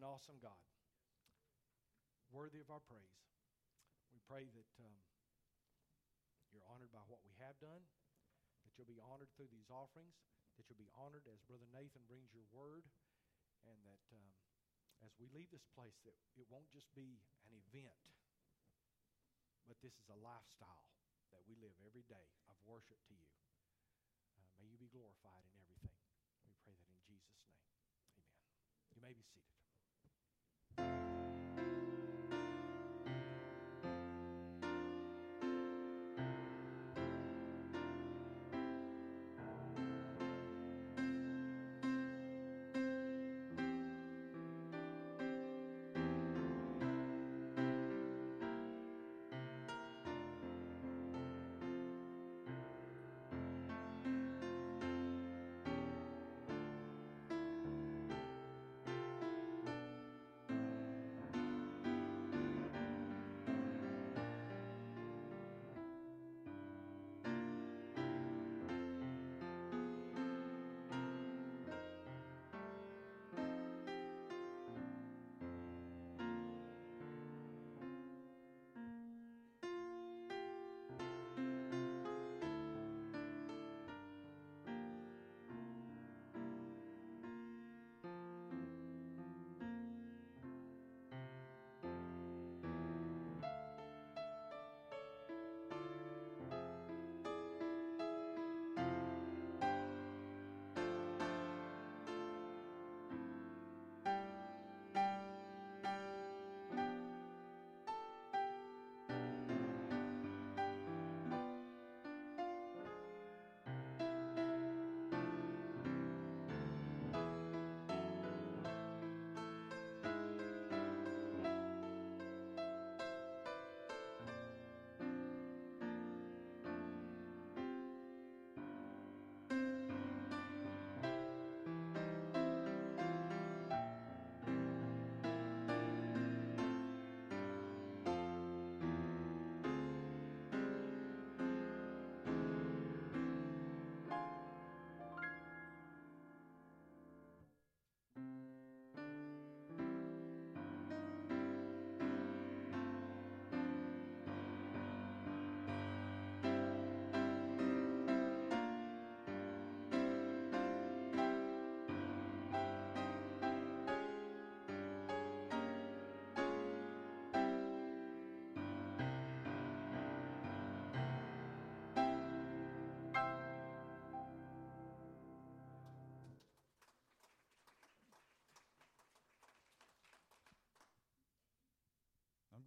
an awesome God, worthy of our praise. We pray that um, you're honored by what we have done, that you'll be honored through these offerings, that you'll be honored as Brother Nathan brings your word, and that um, as we leave this place, that it won't just be an event, but this is a lifestyle that we live every day of worship to you. Uh, may you be glorified in everything. We pray that in Jesus' name. Amen. You may be seated.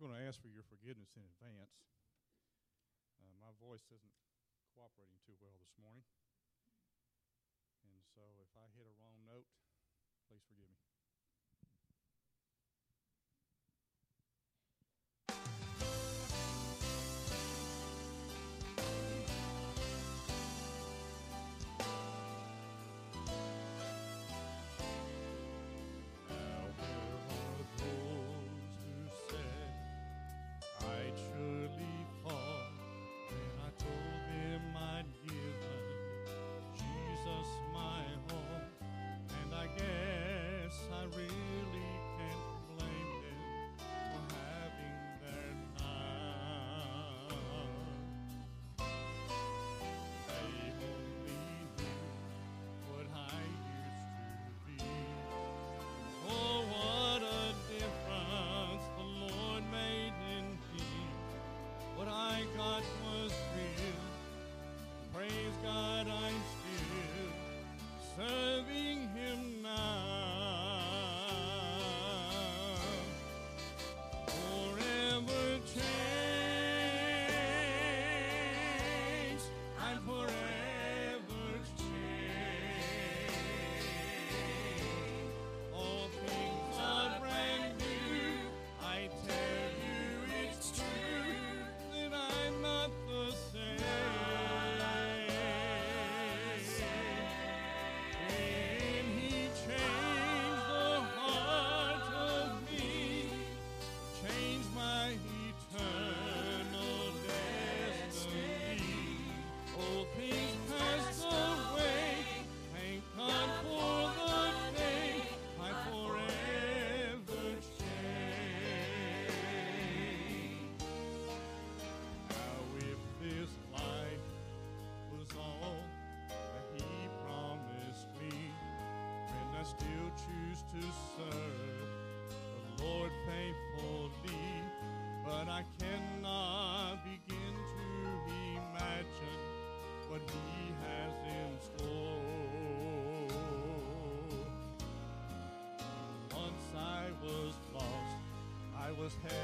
Going to ask for your forgiveness in advance. Uh, my voice isn't cooperating too well this morning. And so if I hit a wrong note, please forgive me. Choose to serve the Lord faithfully, but I cannot begin to imagine what He has in store. Once I was lost, I was headed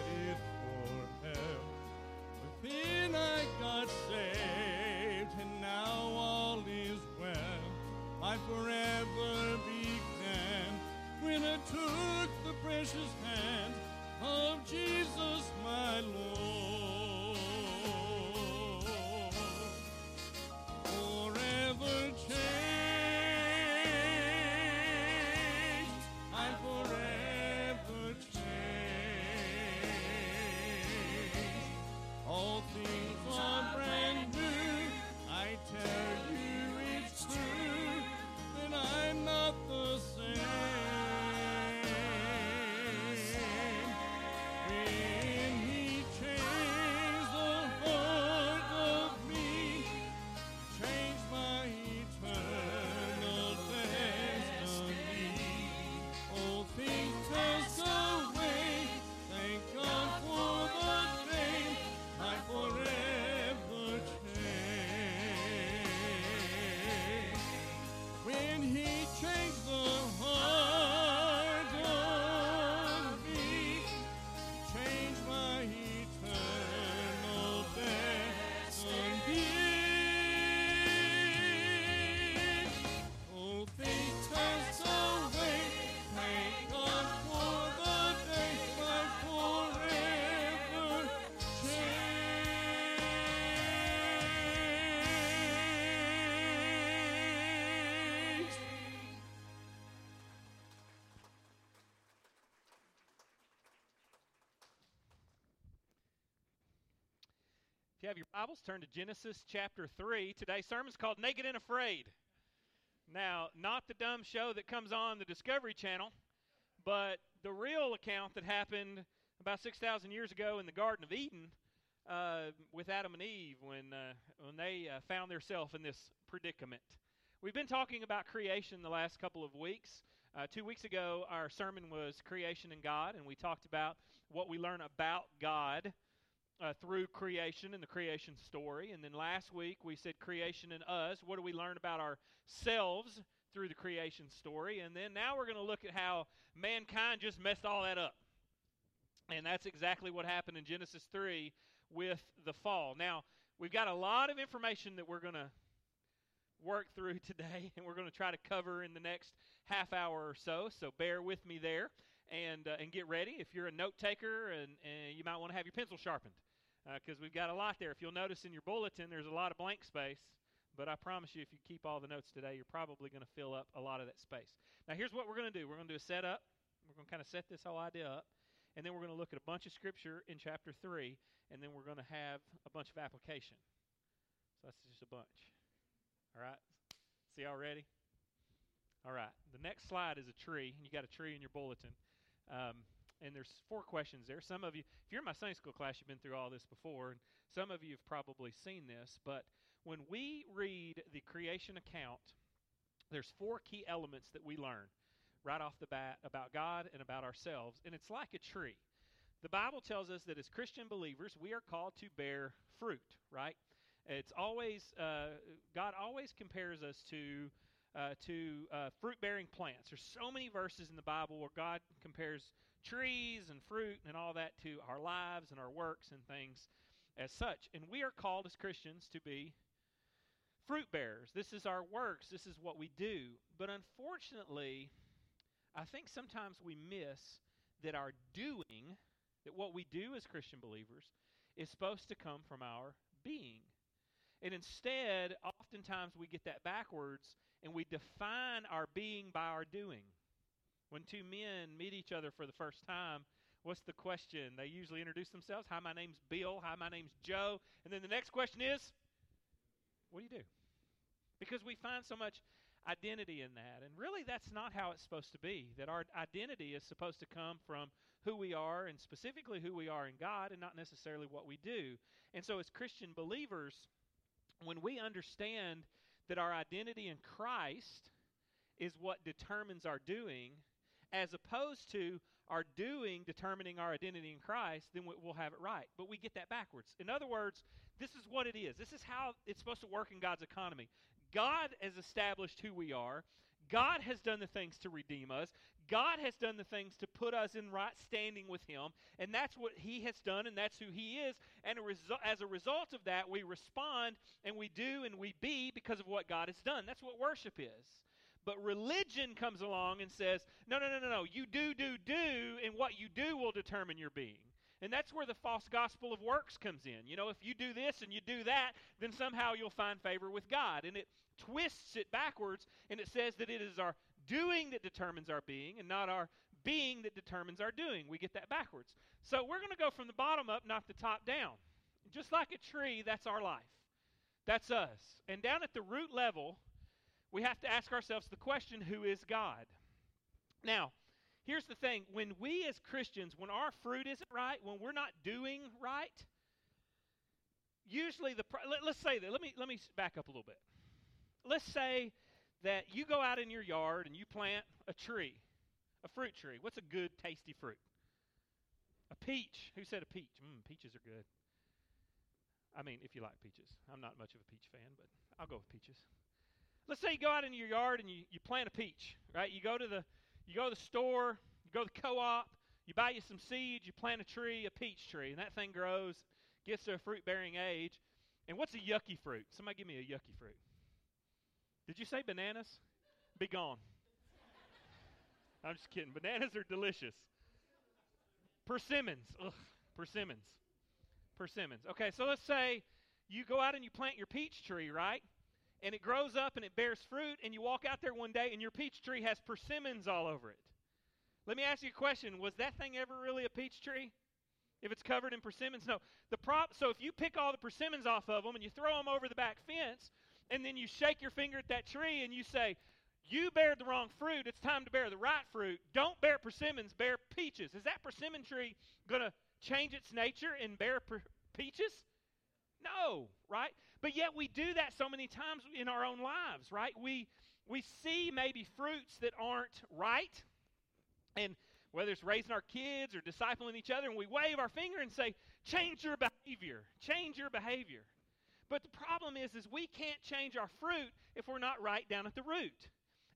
If you have your Bibles, turn to Genesis chapter 3. Today's sermon is called Naked and Afraid. Now, not the dumb show that comes on the Discovery Channel, but the real account that happened about 6,000 years ago in the Garden of Eden uh, with Adam and Eve when, uh, when they uh, found themselves in this predicament. We've been talking about creation the last couple of weeks. Uh, two weeks ago, our sermon was Creation and God, and we talked about what we learn about God uh, through creation and the creation story. And then last week we said creation and us. What do we learn about ourselves through the creation story? And then now we're going to look at how mankind just messed all that up. And that's exactly what happened in Genesis 3 with the fall. Now, we've got a lot of information that we're going to work through today, and we're going to try to cover in the next half hour or so. So bear with me there and uh, and get ready. If you're a note taker, and, and you might want to have your pencil sharpened because we've got a lot there. If you'll notice in your bulletin, there's a lot of blank space. But I promise you, if you keep all the notes today, you're probably going to fill up a lot of that space. Now, here's what we're going to do. We're going to do a setup. We're going to kind of set this whole idea up, and then we're going to look at a bunch of scripture in chapter three, and then we're going to have a bunch of application. So that's just a bunch. All right. See y'all ready? All right. The next slide is a tree, and you got a tree in your bulletin. Um, and there's four questions there. Some of you, if you're in my Sunday school class, you've been through all this before, and some of you have probably seen this. But when we read the creation account, there's four key elements that we learn right off the bat about God and about ourselves, and it's like a tree. The Bible tells us that as Christian believers, we are called to bear fruit, right? It's always uh, God always compares us to uh, to uh, fruit-bearing plants. There's so many verses in the Bible where God compares trees and fruit and all that to our lives and our works and things as such. And we are called as Christians to be fruit bearers. This is our works. This is what we do. But unfortunately, I think sometimes we miss that our doing, that what we do as Christian believers, is supposed to come from our being. And instead, oftentimes we get that backwards and we define our being by our doing. When two men meet each other for the first time, what's the question? They usually introduce themselves. Hi, my name's Bill. Hi, my name's Joe. And then the next question is, what do you do? Because we find so much identity in that. And really, that's not how it's supposed to be. That our identity is supposed to come from who we are and specifically who we are in God and not necessarily what we do. And so, as Christian believers, when we understand that our identity in Christ is what determines our doing, as opposed to our doing determining our identity in Christ, then we'll have it right. But we get that backwards. In other words, this is what it is. This is how it's supposed to work in God's economy. God has established who we are. God has done the things to redeem us. God has done the things to put us in right standing with Him. And that's what He has done, and that's who He is. And as a result of that, we respond and we do and we be because of what God has done. That's what worship is. But religion comes along and says, no, no, no, no, no. You do, do, do, and what you do will determine your being. And that's where the false gospel of works comes in. You know, if you do this and you do that, then somehow you'll find favor with God. And it twists it backwards, and it says that it is our doing that determines our being and not our being that determines our doing. We get that backwards. So we're going to go from the bottom up, not the top down. Just like a tree, that's our life. That's us. And down at the root level, we have to ask ourselves the question who is God? Now, here's the thing. When we as Christians, when our fruit isn't right, when we're not doing right, usually the let, us say that let me let me back up a little bit. Let's say that you go out in your yard and you plant a tree a fruit tree. What's a good tasty fruit? A peach. Who said a peach? Mm, peaches are good. I mean if you like peaches. I'm not much of a peach fan but i'll go with peaches let's say you go out in your yard and you, you plant a peach right? You go to the you go to the store you go to the co-op you buy you some seeds you plant a tree a peach tree and that thing grows gets to a fruit bearing age. And what's a yucky fruit? Somebody give me a yucky fruit. Did you say bananas? Be gone. I'm just kidding. Bananas are delicious. Persimmons. Ugh, persimmons. Persimmons. Okay so let's say you go out and you plant your peach tree right and it grows up and it bears fruit, and you walk out there one day and your peach tree has persimmons all over it. Let me ask you a question. Was that thing ever really a peach tree? If it's covered in persimmons? No. The prop so if you pick all the persimmons off of them and you throw them over the back fence, and then you shake your finger at that tree and you say, You bear the wrong fruit, it's time to bear the right fruit. Don't bear persimmons, bear peaches. Is that persimmon tree going to change its nature and bear per- peaches? No, right? But yet we do that so many times in our own lives, right? We we see maybe fruits that aren't right, and whether it's raising our kids or discipling each other, and we wave our finger and say, "Change your behavior, change your behavior." But the problem is, is we can't change our fruit if we're not right down at the root.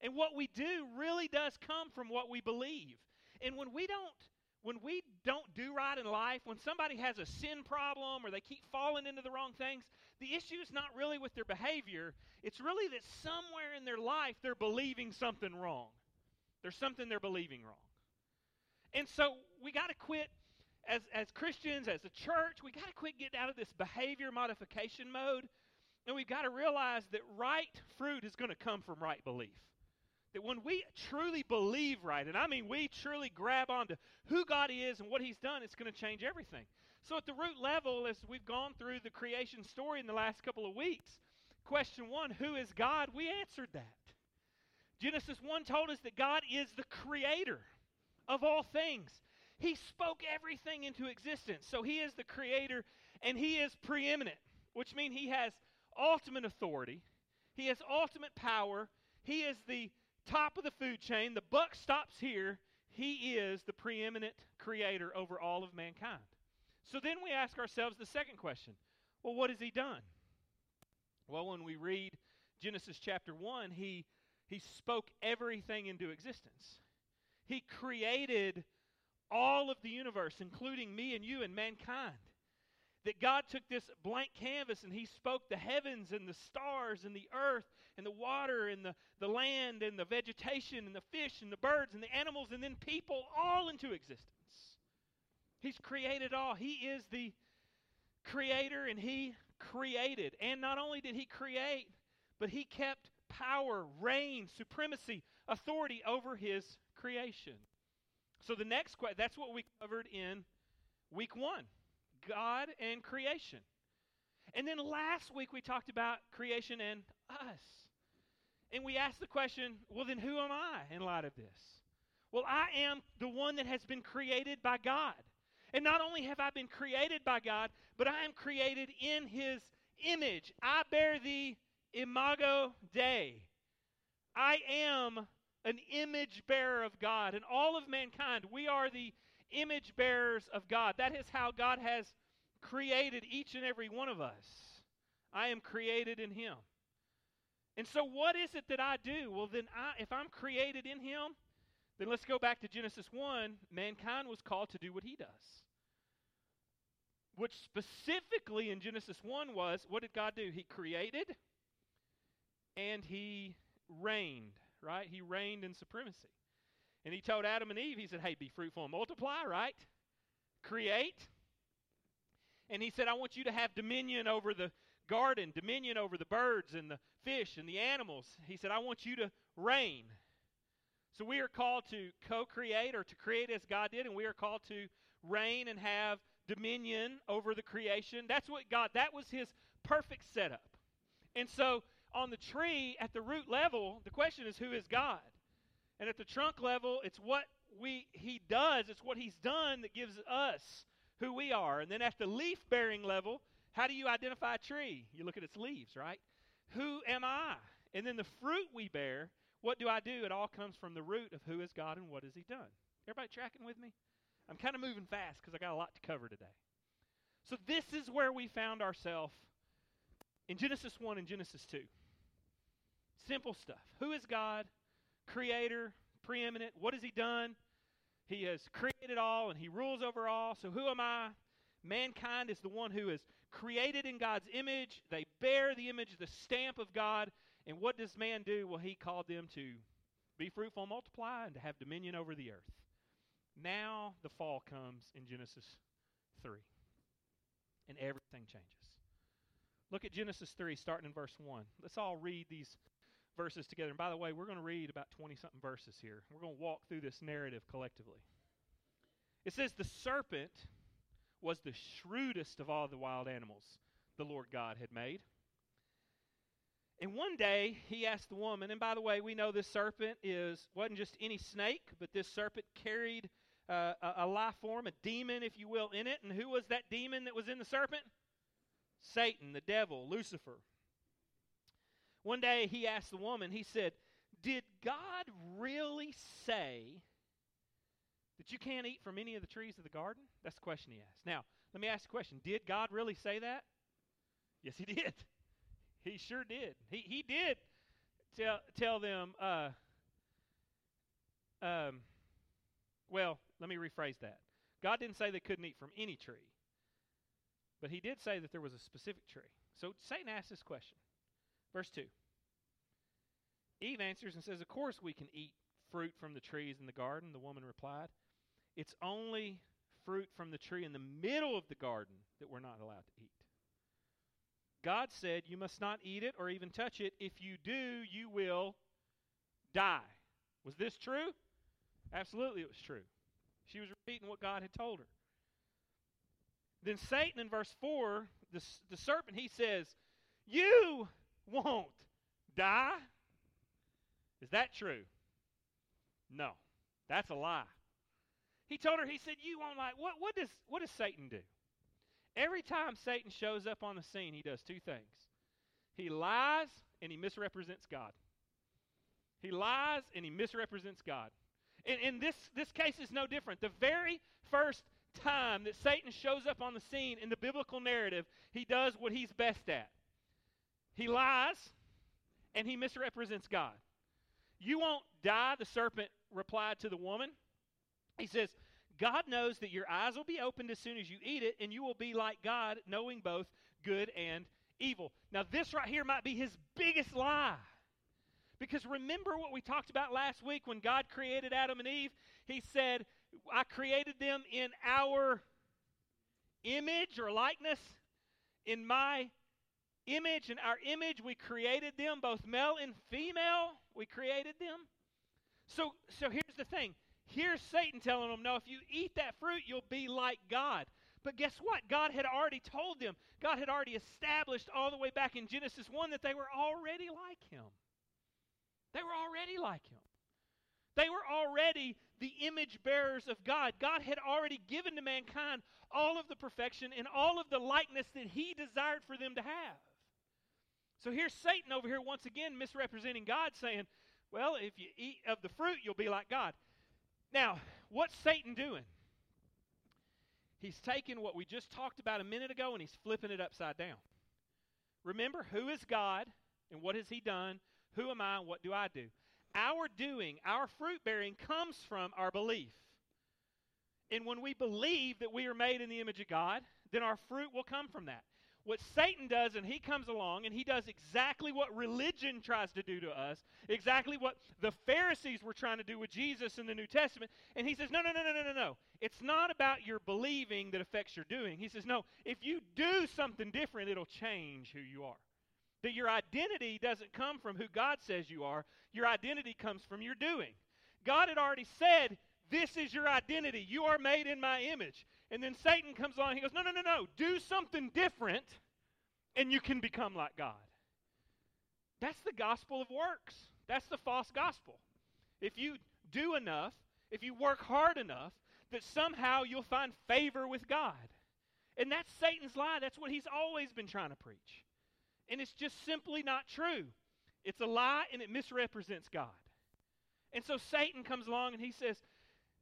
And what we do really does come from what we believe. And when we don't when we don't do right in life, when somebody has a sin problem or they keep falling into the wrong things, the issue is not really with their behavior. It's really that somewhere in their life they're believing something wrong. There's something they're believing wrong. And so we got to quit, as, as Christians, as a church, we got to quit getting out of this behavior modification mode. And we've got to realize that right fruit is going to come from right belief. That when we truly believe right, and I mean we truly grab onto who God is and what He's done, it's going to change everything. So, at the root level, as we've gone through the creation story in the last couple of weeks, question one who is God? We answered that. Genesis 1 told us that God is the creator of all things. He spoke everything into existence. So, He is the creator and He is preeminent, which means He has ultimate authority, He has ultimate power, He is the top of the food chain. The buck stops here. He is the preeminent creator over all of mankind. So then we ask ourselves the second question well, what has he done? Well, when we read Genesis chapter 1, he, he spoke everything into existence. He created all of the universe, including me and you and mankind. That God took this blank canvas and He spoke the heavens and the stars and the earth and the water and the, the land and the vegetation and the fish and the birds and the animals and then people all into existence. He's created all. He is the creator and He created. And not only did He create, but He kept power, reign, supremacy, authority over His creation. So the next question, that's what we covered in week one God and creation. And then last week we talked about creation and us. And we asked the question well, then who am I in light of this? Well, I am the one that has been created by God. And not only have I been created by God, but I am created in His image. I bear the imago Dei. I am an image bearer of God, and all of mankind, we are the image bearers of God. That is how God has created each and every one of us. I am created in Him. And so, what is it that I do? Well, then, I, if I'm created in Him, then let's go back to Genesis 1. Mankind was called to do what He does. Which specifically in Genesis 1 was what did God do? He created and He reigned, right? He reigned in supremacy. And He told Adam and Eve, He said, hey, be fruitful and multiply, right? Create. And He said, I want you to have dominion over the garden, dominion over the birds and the fish and the animals. He said, I want you to reign. So we are called to co create or to create as God did, and we are called to reign and have dominion over the creation. That's what God, that was His perfect setup. And so on the tree, at the root level, the question is who is God? And at the trunk level, it's what we He does, it's what He's done that gives us who we are. And then at the leaf bearing level, how do you identify a tree? You look at its leaves, right? Who am I? And then the fruit we bear, what do I do? It all comes from the root of who is God and what has He done. Everybody tracking with me? I'm kind of moving fast because I got a lot to cover today. So this is where we found ourselves in Genesis 1 and Genesis 2. Simple stuff. Who is God? Creator, preeminent. What has He done? He has created all and He rules over all. So who am I? Mankind is the one who is created in God's image. They bear the image, the stamp of God. And what does man do? Well, he called them to be fruitful, multiply, and to have dominion over the earth. Now the fall comes in Genesis 3, and everything changes. Look at Genesis 3, starting in verse 1. Let's all read these verses together. And by the way, we're going to read about 20 something verses here. We're going to walk through this narrative collectively. It says, The serpent was the shrewdest of all the wild animals the Lord God had made. And one day he asked the woman, and by the way, we know this serpent is wasn't just any snake, but this serpent carried uh, a, a life form, a demon, if you will, in it. And who was that demon that was in the serpent? Satan, the devil, Lucifer. One day he asked the woman, he said, Did God really say that you can't eat from any of the trees of the garden? That's the question he asked. Now, let me ask a question. Did God really say that? Yes, he did. He sure did. He, he did tell, tell them, uh, um, well, let me rephrase that. God didn't say they couldn't eat from any tree, but he did say that there was a specific tree. So Satan asked this question. Verse 2. Eve answers and says, Of course we can eat fruit from the trees in the garden. The woman replied, It's only fruit from the tree in the middle of the garden that we're not allowed to eat. God said, You must not eat it or even touch it. If you do, you will die. Was this true? Absolutely, it was true. She was repeating what God had told her. Then Satan in verse 4, the, the serpent, he says, You won't die. Is that true? No. That's a lie. He told her, he said, You won't lie. What, what, does, what does Satan do? Every time Satan shows up on the scene, he does two things he lies and he misrepresents God. He lies and he misrepresents God. And, and this, this case is no different. The very first time that Satan shows up on the scene in the biblical narrative, he does what he's best at. He lies and he misrepresents God. You won't die, the serpent replied to the woman. He says, God knows that your eyes will be opened as soon as you eat it, and you will be like God, knowing both good and evil. Now, this right here might be his biggest lie. Because remember what we talked about last week when God created Adam and Eve? He said, I created them in our image or likeness. In my image and our image, we created them, both male and female. We created them. So, so here's the thing Here's Satan telling them, no, if you eat that fruit, you'll be like God. But guess what? God had already told them, God had already established all the way back in Genesis 1 that they were already like Him. They were already like Him. They were already the image bearers of God. God had already given to mankind all of the perfection and all of the likeness that He desired for them to have. So here's Satan over here once again misrepresenting God, saying, Well, if you eat of the fruit, you'll be like God. Now, what's Satan doing? He's taking what we just talked about a minute ago and he's flipping it upside down. Remember, who is God and what has he done? Who am I and what do I do? Our doing, our fruit bearing comes from our belief. And when we believe that we are made in the image of God, then our fruit will come from that. What Satan does, and he comes along and he does exactly what religion tries to do to us, exactly what the Pharisees were trying to do with Jesus in the New Testament. And he says, No, no, no, no, no, no, no. It's not about your believing that affects your doing. He says, No, if you do something different, it'll change who you are. That your identity doesn't come from who God says you are, your identity comes from your doing. God had already said, This is your identity. You are made in my image. And then Satan comes along and he goes, No, no, no, no. Do something different and you can become like God. That's the gospel of works. That's the false gospel. If you do enough, if you work hard enough, that somehow you'll find favor with God. And that's Satan's lie. That's what he's always been trying to preach. And it's just simply not true. It's a lie and it misrepresents God. And so Satan comes along and he says,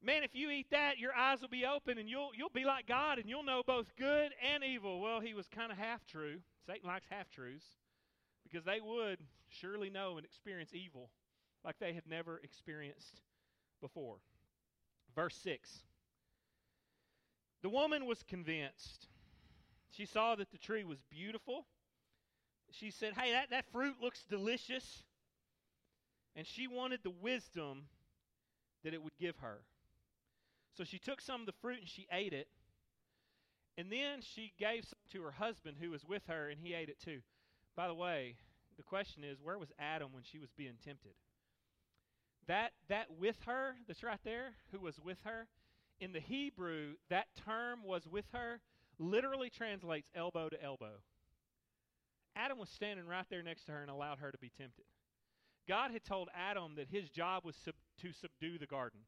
Man, if you eat that, your eyes will be open and you'll, you'll be like God and you'll know both good and evil. Well, he was kind of half true. Satan likes half truths because they would surely know and experience evil like they had never experienced before. Verse 6 The woman was convinced. She saw that the tree was beautiful. She said, Hey, that, that fruit looks delicious. And she wanted the wisdom that it would give her. So she took some of the fruit and she ate it. And then she gave some to her husband who was with her, and he ate it too. By the way, the question is where was Adam when she was being tempted? That, that with her, that's right there, who was with her, in the Hebrew, that term was with her, literally translates elbow to elbow. Adam was standing right there next to her and allowed her to be tempted. God had told Adam that his job was sub- to subdue the garden.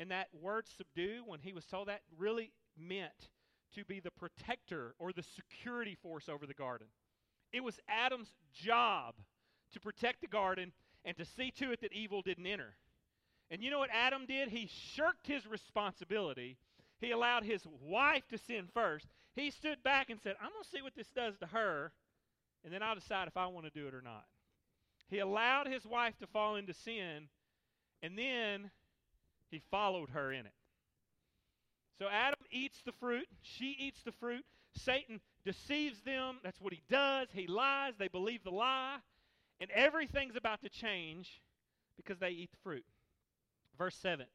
And that word subdue, when he was told that, really meant to be the protector or the security force over the garden. It was Adam's job to protect the garden and to see to it that evil didn't enter. And you know what Adam did? He shirked his responsibility. He allowed his wife to sin first. He stood back and said, I'm going to see what this does to her, and then I'll decide if I want to do it or not. He allowed his wife to fall into sin, and then he followed her in it. So Adam eats the fruit, she eats the fruit. Satan deceives them. That's what he does. He lies. They believe the lie. And everything's about to change because they eat the fruit. Verse 7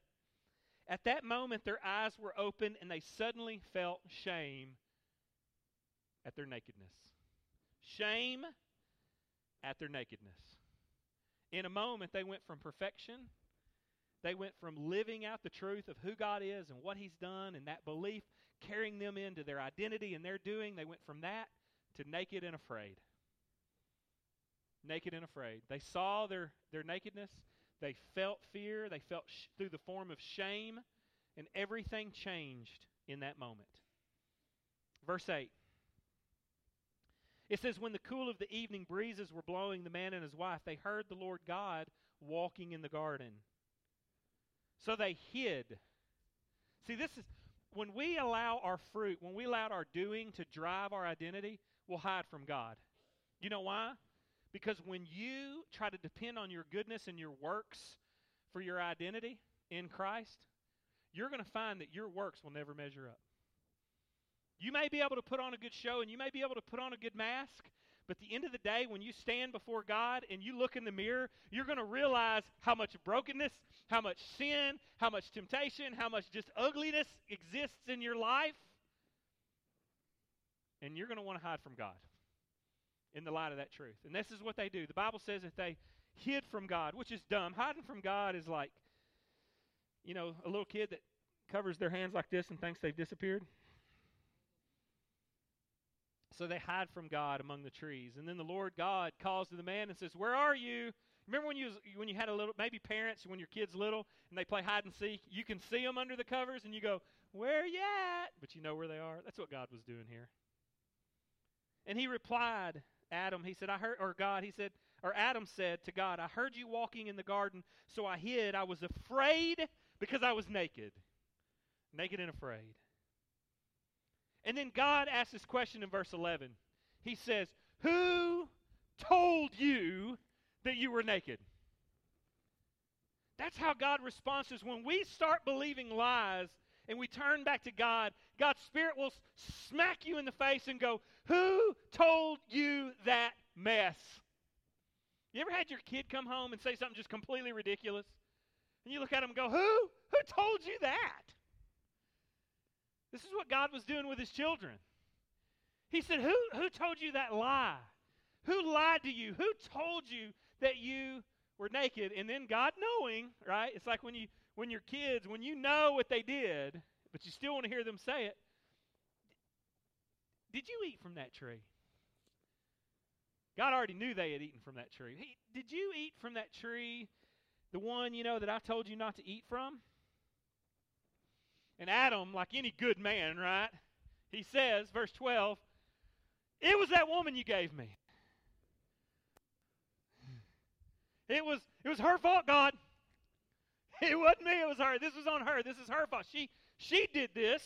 At that moment, their eyes were open and they suddenly felt shame at their nakedness. Shame at their nakedness. In a moment, they went from perfection they went from living out the truth of who God is and what He's done and that belief carrying them into their identity and their doing. They went from that to naked and afraid. Naked and afraid. They saw their, their nakedness. They felt fear. They felt sh- through the form of shame. And everything changed in that moment. Verse 8. It says, When the cool of the evening breezes were blowing, the man and his wife, they heard the Lord God walking in the garden so they hid. See, this is when we allow our fruit, when we allow our doing to drive our identity, we'll hide from God. You know why? Because when you try to depend on your goodness and your works for your identity in Christ, you're going to find that your works will never measure up. You may be able to put on a good show and you may be able to put on a good mask, but at the end of the day, when you stand before God and you look in the mirror, you're going to realize how much brokenness, how much sin, how much temptation, how much just ugliness exists in your life. And you're going to want to hide from God in the light of that truth. And this is what they do. The Bible says that they hid from God, which is dumb. Hiding from God is like, you know, a little kid that covers their hands like this and thinks they've disappeared. So they hide from God among the trees. And then the Lord God calls to the man and says, Where are you? Remember when you when you had a little maybe parents when your kids little and they play hide and seek, you can see them under the covers and you go, "Where you at?" But you know where they are. That's what God was doing here. And he replied, Adam, he said, "I heard or God, he said, or Adam said to God, I heard you walking in the garden, so I hid. I was afraid because I was naked. Naked and afraid. And then God asks this question in verse 11. He says, Who told you that you were naked? That's how God responds us. When we start believing lies and we turn back to God, God's Spirit will smack you in the face and go, Who told you that mess? You ever had your kid come home and say something just completely ridiculous? And you look at him and go, Who? Who told you that? This is what God was doing with his children. He said, Who, who told you that lie? Who lied to you? Who told you that you were naked? And then God knowing, right? It's like when you when your kids, when you know what they did, but you still want to hear them say it. Did you eat from that tree? God already knew they had eaten from that tree. He, did you eat from that tree, the one, you know, that I told you not to eat from? And Adam, like any good man, right? He says, verse 12, it was that woman you gave me. It was it was her fault, God. It wasn't me, it was her. This was on her. This is her fault. She she did this.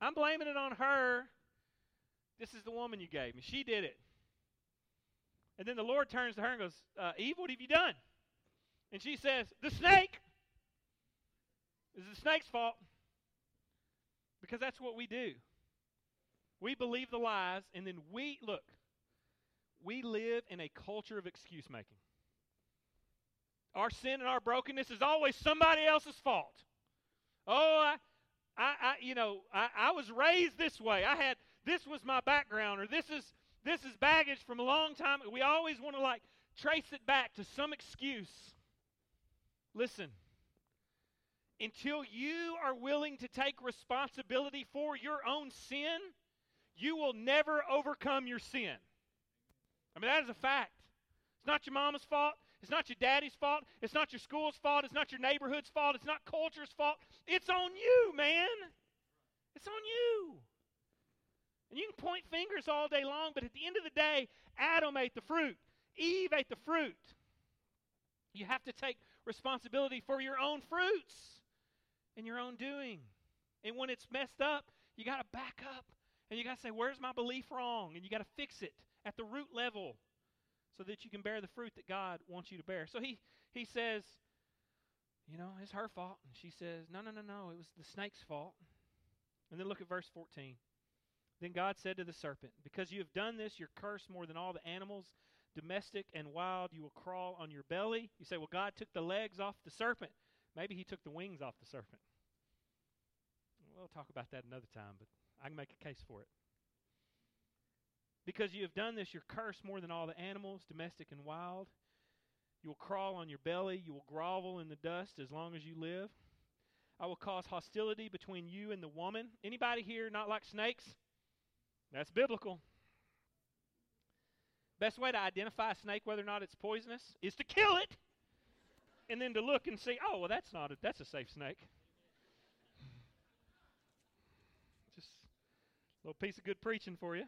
I'm blaming it on her. This is the woman you gave me. She did it. And then the Lord turns to her and goes, uh, Eve, what have you done? And she says, The snake. It's the snake's fault. Because that's what we do. We believe the lies, and then we, look, we live in a culture of excuse making. Our sin and our brokenness is always somebody else's fault. Oh, I, I, I you know, I, I was raised this way. I had this was my background, or this is this is baggage from a long time. We always want to like trace it back to some excuse. Listen, until you are willing to take responsibility for your own sin, you will never overcome your sin. I mean, that is a fact. It's not your mama's fault. It's not your daddy's fault. It's not your school's fault. It's not your neighborhood's fault. It's not culture's fault. It's on you, man. It's on you. And you can point fingers all day long, but at the end of the day, Adam ate the fruit, Eve ate the fruit. You have to take responsibility for your own fruits and your own doing. And when it's messed up, you got to back up and you got to say, Where's my belief wrong? And you got to fix it at the root level so that you can bear the fruit that God wants you to bear. So he, he says, You know, it's her fault. And she says, No, no, no, no. It was the snake's fault. And then look at verse 14. Then God said to the serpent, Because you have done this, you're cursed more than all the animals, domestic and wild. You will crawl on your belly. You say, Well, God took the legs off the serpent. Maybe he took the wings off the serpent. We'll talk about that another time, but I can make a case for it. Because you have done this, you're cursed more than all the animals, domestic and wild. You will crawl on your belly. You will grovel in the dust as long as you live. I will cause hostility between you and the woman. Anybody here not like snakes? That's biblical. Best way to identify a snake, whether or not it's poisonous, is to kill it, and then to look and see. Oh, well, that's not a, that's a safe snake. Just a little piece of good preaching for you.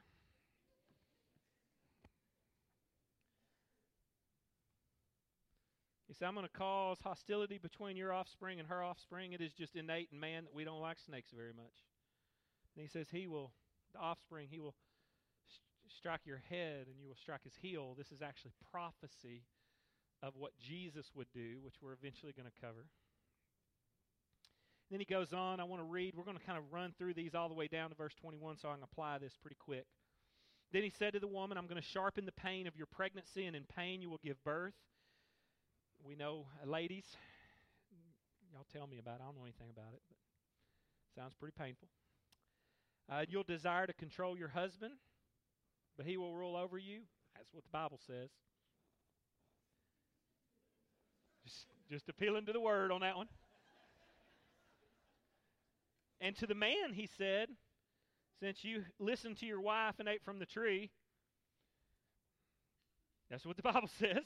He said, I'm going to cause hostility between your offspring and her offspring. It is just innate in man that we don't like snakes very much. And he says, He will, the offspring, he will st- strike your head and you will strike his heel. This is actually prophecy of what Jesus would do, which we're eventually going to cover. Then he goes on. I want to read. We're going to kind of run through these all the way down to verse 21 so I can apply this pretty quick. Then he said to the woman, I'm going to sharpen the pain of your pregnancy, and in pain you will give birth. We know, uh, ladies, y'all tell me about it. I don't know anything about it, but it sounds pretty painful. Uh, you'll desire to control your husband, but he will rule over you. That's what the Bible says. Just, just appealing to the word on that one. And to the man, he said, Since you listened to your wife and ate from the tree, that's what the Bible says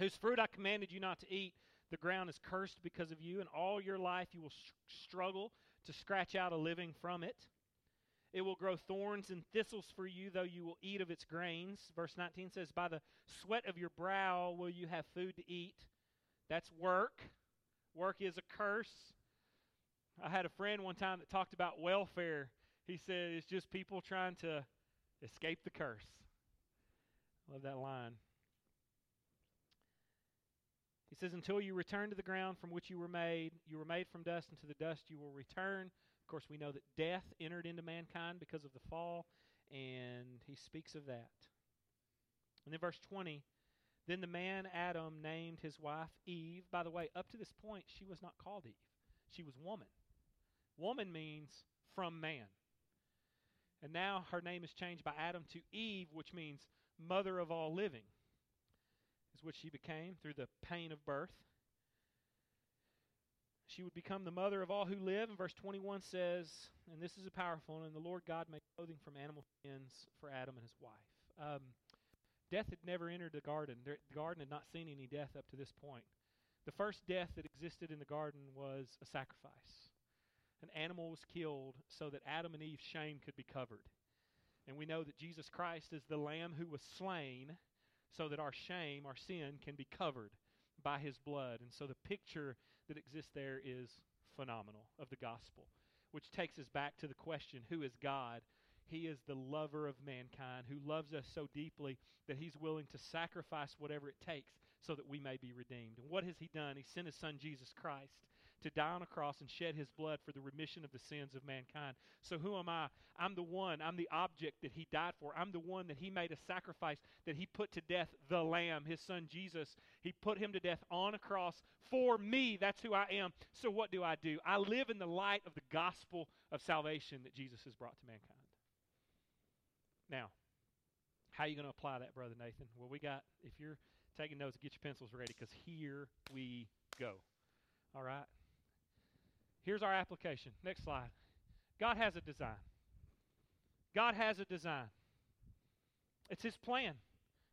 whose fruit I commanded you not to eat. The ground is cursed because of you, and all your life you will struggle to scratch out a living from it. It will grow thorns and thistles for you, though you will eat of its grains. Verse 19 says, By the sweat of your brow will you have food to eat. That's work. Work is a curse. I had a friend one time that talked about welfare. He said it's just people trying to escape the curse. Love that line. He says, Until you return to the ground from which you were made, you were made from dust, and to the dust you will return Of course, we know that death entered into mankind because of the fall, and he speaks of that. And then verse 20 Then the man Adam named his wife Eve. By the way, up to this point, she was not called Eve, she was woman. Woman means from man. And now her name is changed by Adam to Eve, which means mother of all living, is what she became through the pain of birth. She would become the mother of all who live. And verse 21 says, and this is a powerful one, and the Lord God made clothing from animal skins for Adam and his wife. Um, death had never entered the garden. The garden had not seen any death up to this point. The first death that existed in the garden was a sacrifice. An animal was killed so that Adam and Eve's shame could be covered. And we know that Jesus Christ is the lamb who was slain so that our shame, our sin, can be covered by his blood. And so the picture that exists there is phenomenal of the gospel, which takes us back to the question who is God? He is the lover of mankind who loves us so deeply that he's willing to sacrifice whatever it takes so that we may be redeemed. And what has he done? He sent his son Jesus Christ to die on a cross and shed his blood for the remission of the sins of mankind. So who am I? I'm the one, I'm the object that he died for. I'm the one that he made a sacrifice, that he put to death the Lamb, his son Jesus. He put him to death on a cross for me. That's who I am. So what do I do? I live in the light of the gospel of salvation that Jesus has brought to mankind. Now, how are you going to apply that, Brother Nathan? Well, we got, if you're taking notes, get your pencils ready because here we go. All right? Here's our application. Next slide. God has a design. God has a design. It's His plan.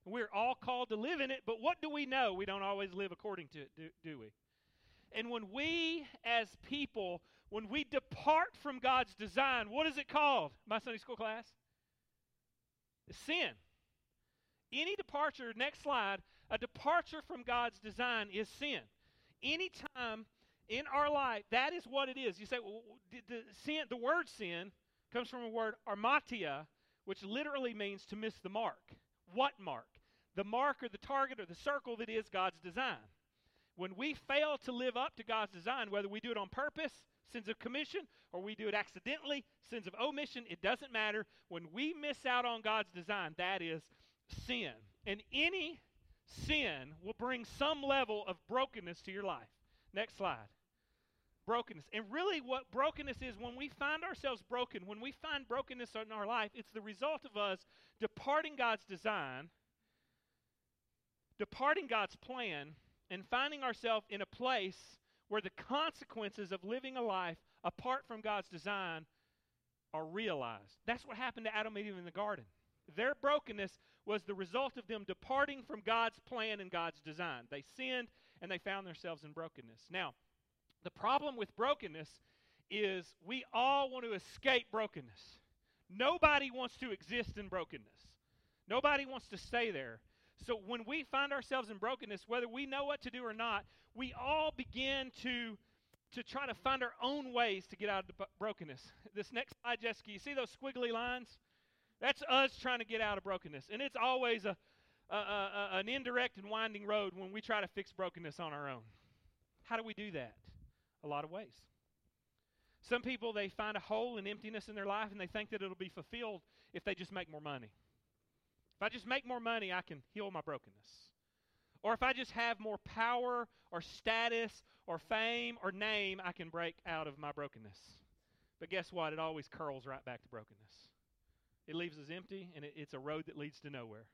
We're all called to live in it, but what do we know? We don't always live according to it, do, do we? And when we, as people, when we depart from God's design, what is it called? My Sunday school class? Sin. Any departure, next slide, a departure from God's design is sin. Anytime in our life, that is what it is. You say, well, the, sin, the word sin comes from a word hamartia, which literally means to miss the mark. What mark? The mark or the target or the circle that is God's design. When we fail to live up to God's design, whether we do it on purpose, sins of commission, or we do it accidentally, sins of omission, it doesn't matter. When we miss out on God's design, that is sin. And any sin will bring some level of brokenness to your life. Next slide brokenness. And really, what brokenness is, when we find ourselves broken, when we find brokenness in our life, it's the result of us departing God's design, departing God's plan, and finding ourselves in a place where the consequences of living a life apart from God's design are realized. That's what happened to Adam and Eve in the garden. Their brokenness was the result of them departing from God's plan and God's design. They sinned and they found themselves in brokenness. Now, the problem with brokenness is we all want to escape brokenness. Nobody wants to exist in brokenness. Nobody wants to stay there. So when we find ourselves in brokenness, whether we know what to do or not, we all begin to to try to find our own ways to get out of the brokenness. This next slide, Jessica, you see those squiggly lines? That's us trying to get out of brokenness. And it's always a, a, a, an indirect and winding road when we try to fix brokenness on our own. How do we do that? A lot of ways. Some people, they find a hole and emptiness in their life and they think that it'll be fulfilled if they just make more money. If I just make more money, I can heal my brokenness. Or if I just have more power or status or fame or name, I can break out of my brokenness. But guess what? It always curls right back to brokenness. It leaves us empty and it, it's a road that leads to nowhere.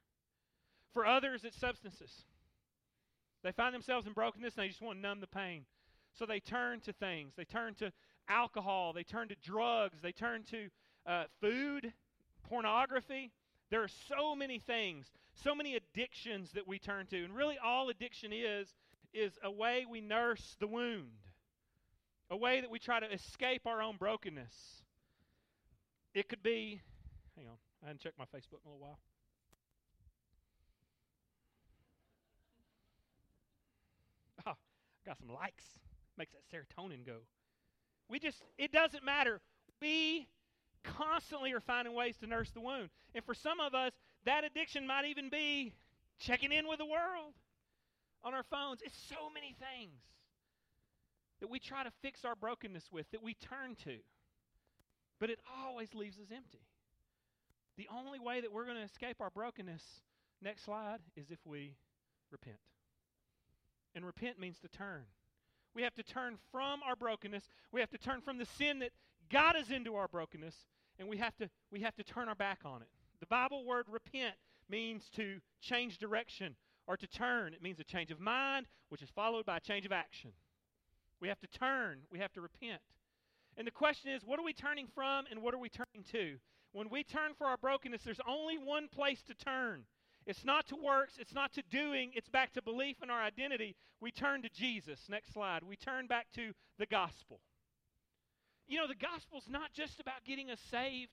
For others, it's substances. They find themselves in brokenness and they just want to numb the pain. So they turn to things. They turn to alcohol. They turn to drugs. They turn to uh, food, pornography. There are so many things, so many addictions that we turn to. And really, all addiction is, is a way we nurse the wound, a way that we try to escape our own brokenness. It could be, hang on, I hadn't checked my Facebook in a little while. Oh, got some likes. Makes that serotonin go. We just, it doesn't matter. We constantly are finding ways to nurse the wound. And for some of us, that addiction might even be checking in with the world on our phones. It's so many things that we try to fix our brokenness with, that we turn to. But it always leaves us empty. The only way that we're going to escape our brokenness, next slide, is if we repent. And repent means to turn. We have to turn from our brokenness. We have to turn from the sin that got us into our brokenness, and we have to we have to turn our back on it. The Bible word repent means to change direction or to turn. It means a change of mind, which is followed by a change of action. We have to turn, we have to repent. And the question is, what are we turning from and what are we turning to? When we turn for our brokenness, there's only one place to turn. It's not to works, it's not to doing, it's back to belief in our identity. We turn to Jesus. Next slide. We turn back to the gospel. You know, the gospel's not just about getting us saved.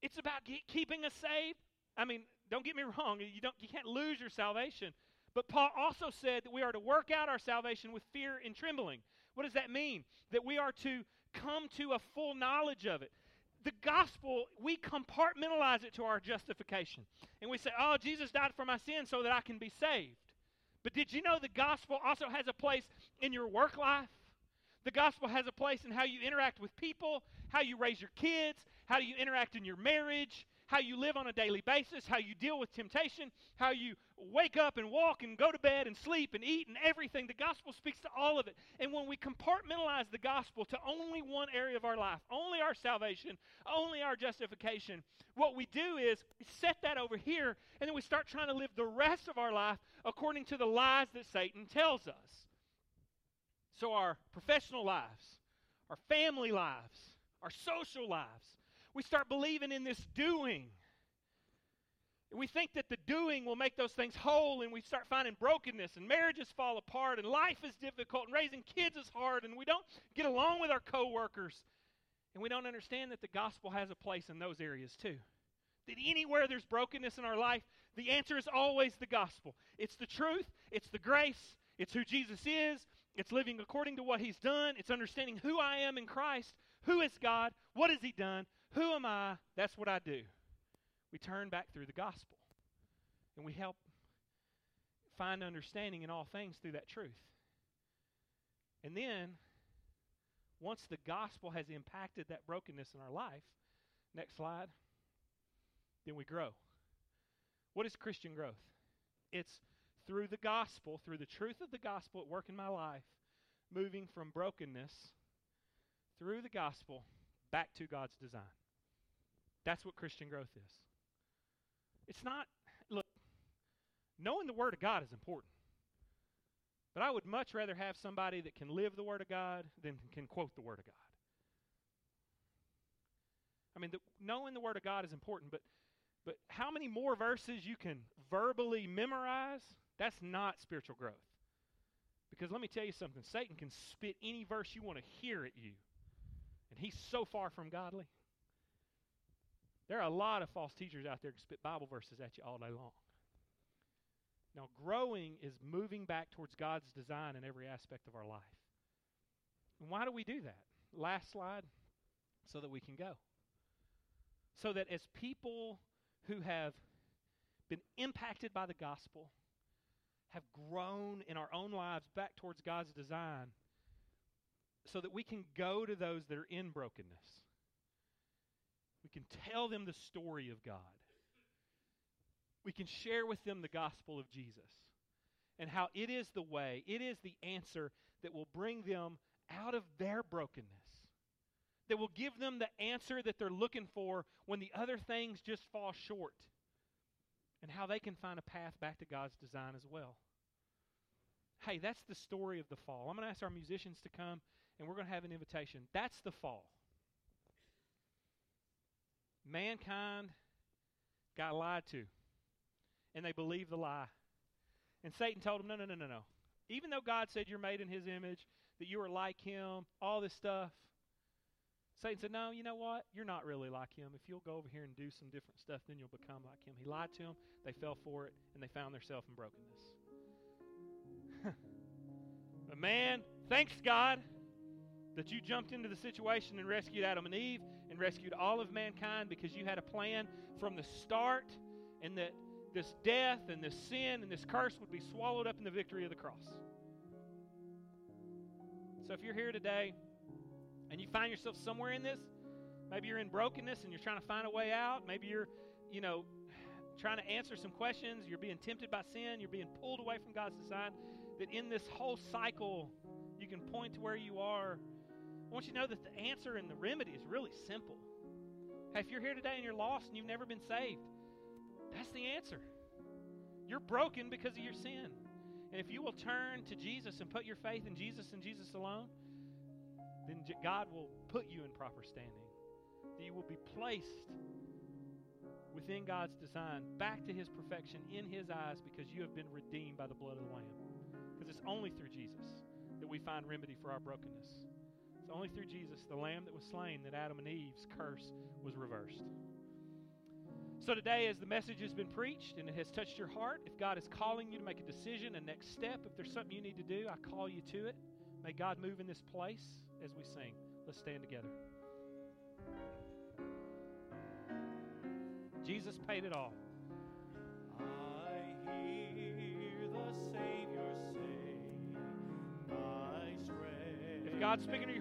It's about get, keeping us saved. I mean, don't get me wrong, you don't you can't lose your salvation. But Paul also said that we are to work out our salvation with fear and trembling. What does that mean? That we are to come to a full knowledge of it the gospel, we compartmentalize it to our justification. And we say, oh, Jesus died for my sin so that I can be saved. But did you know the gospel also has a place in your work life? The gospel has a place in how you interact with people, how you raise your kids, how you interact in your marriage, how you live on a daily basis, how you deal with temptation, how you wake up and walk and go to bed and sleep and eat and everything. The gospel speaks to all of it. And when we compartmentalize the gospel to only one area of our life, only our salvation, only our justification, what we do is set that over here and then we start trying to live the rest of our life according to the lies that Satan tells us. So, our professional lives, our family lives, our social lives, we start believing in this doing. We think that the doing will make those things whole, and we start finding brokenness, and marriages fall apart, and life is difficult, and raising kids is hard, and we don't get along with our coworkers. And we don't understand that the gospel has a place in those areas too. That anywhere there's brokenness in our life, the answer is always the gospel. It's the truth, it's the grace, it's who Jesus is, it's living according to what he's done, it's understanding who I am in Christ, who is God, what has he done, who am I? That's what I do. We turn back through the gospel. And we help find understanding in all things through that truth. And then, once the gospel has impacted that brokenness in our life, next slide, then we grow. What is Christian growth? It's through the gospel, through the truth of the gospel at work in my life, moving from brokenness through the gospel back to God's design. That's what Christian growth is. It's not, look, knowing the Word of God is important. But I would much rather have somebody that can live the Word of God than can quote the Word of God. I mean, the, knowing the Word of God is important, but, but how many more verses you can verbally memorize, that's not spiritual growth. Because let me tell you something Satan can spit any verse you want to hear at you, and he's so far from godly. There are a lot of false teachers out there who spit Bible verses at you all day long. Now, growing is moving back towards God's design in every aspect of our life. And why do we do that? Last slide, so that we can go. So that as people who have been impacted by the gospel, have grown in our own lives back towards God's design, so that we can go to those that are in brokenness we can tell them the story of God. We can share with them the gospel of Jesus and how it is the way, it is the answer that will bring them out of their brokenness, that will give them the answer that they're looking for when the other things just fall short, and how they can find a path back to God's design as well. Hey, that's the story of the fall. I'm going to ask our musicians to come, and we're going to have an invitation. That's the fall mankind got lied to. And they believed the lie. And Satan told them, no, no, no, no, no. Even though God said you're made in his image, that you are like him, all this stuff, Satan said, No, you know what? You're not really like him. If you'll go over here and do some different stuff, then you'll become like him. He lied to them. They fell for it, and they found themselves in brokenness. but man, thanks God that you jumped into the situation and rescued Adam and Eve and rescued all of mankind because you had a plan from the start, and that this death and this sin and this curse would be swallowed up in the victory of the cross. So if you're here today and you find yourself somewhere in this, maybe you're in brokenness and you're trying to find a way out, maybe you're, you know, trying to answer some questions, you're being tempted by sin, you're being pulled away from God's design, that in this whole cycle, you can point to where you are. I want you to know that the answer and the remedy really simple. Hey, if you're here today and you're lost and you've never been saved, that's the answer. You're broken because of your sin. And if you will turn to Jesus and put your faith in Jesus and Jesus alone, then God will put you in proper standing. You will be placed within God's design, back to His perfection in His eyes because you have been redeemed by the blood of the Lamb. Because it's only through Jesus that we find remedy for our brokenness. It's only through Jesus, the Lamb that was slain, that Adam and Eve's curse was reversed. So today, as the message has been preached and it has touched your heart, if God is calling you to make a decision, a next step, if there's something you need to do, I call you to it. May God move in this place as we sing. Let's stand together. Jesus paid it all. I hear the Savior say, My strength. If God's speaking to your heart,